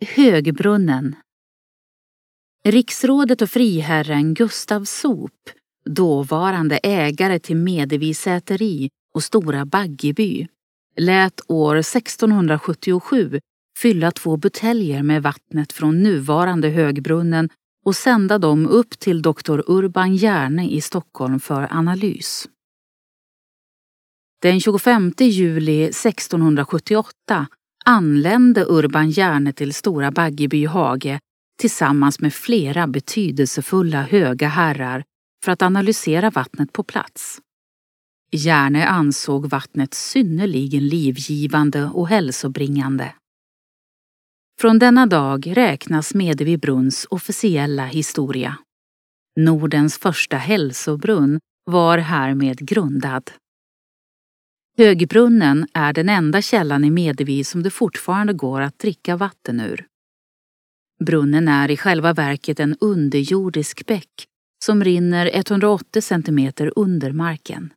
Högbrunnen Riksrådet och friherren Gustav Sop, dåvarande ägare till Medevis säteri och Stora Baggeby, lät år 1677 fylla två buteljer med vattnet från nuvarande Högbrunnen och sända dem upp till doktor Urban Järne i Stockholm för analys. Den 25 juli 1678 anlände Urban Järne till Stora Baggeby hage tillsammans med flera betydelsefulla höga herrar för att analysera vattnet på plats. Järne ansåg vattnet synnerligen livgivande och hälsobringande. Från denna dag räknas Medevi brunns officiella historia. Nordens första hälsobrunn var härmed grundad. Högbrunnen är den enda källan i Medevi som det fortfarande går att dricka vatten ur. Brunnen är i själva verket en underjordisk bäck som rinner 180 centimeter under marken.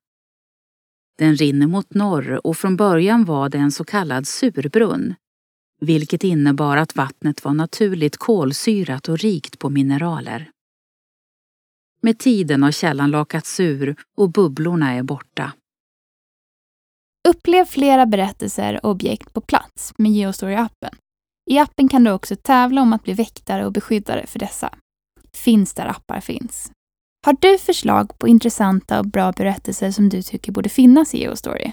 Den rinner mot norr och från början var det en så kallad surbrunn, vilket innebar att vattnet var naturligt kolsyrat och rikt på mineraler. Med tiden har källan lakats ur och bubblorna är borta. Upplev flera berättelser och objekt på plats med Geostory-appen. I appen kan du också tävla om att bli väktare och beskyddare för dessa. Finns där appar finns. Har du förslag på intressanta och bra berättelser som du tycker borde finnas i Geostory?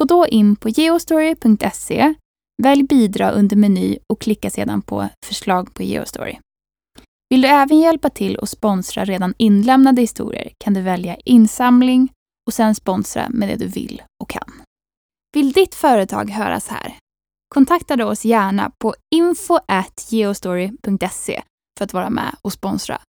Gå då in på geostory.se, välj bidra under meny och klicka sedan på förslag på Geostory. Vill du även hjälpa till och sponsra redan inlämnade historier kan du välja insamling och sen sponsra med det du vill och kan. Vill ditt företag höras här? Kontakta då oss gärna på info.geostory.se för att vara med och sponsra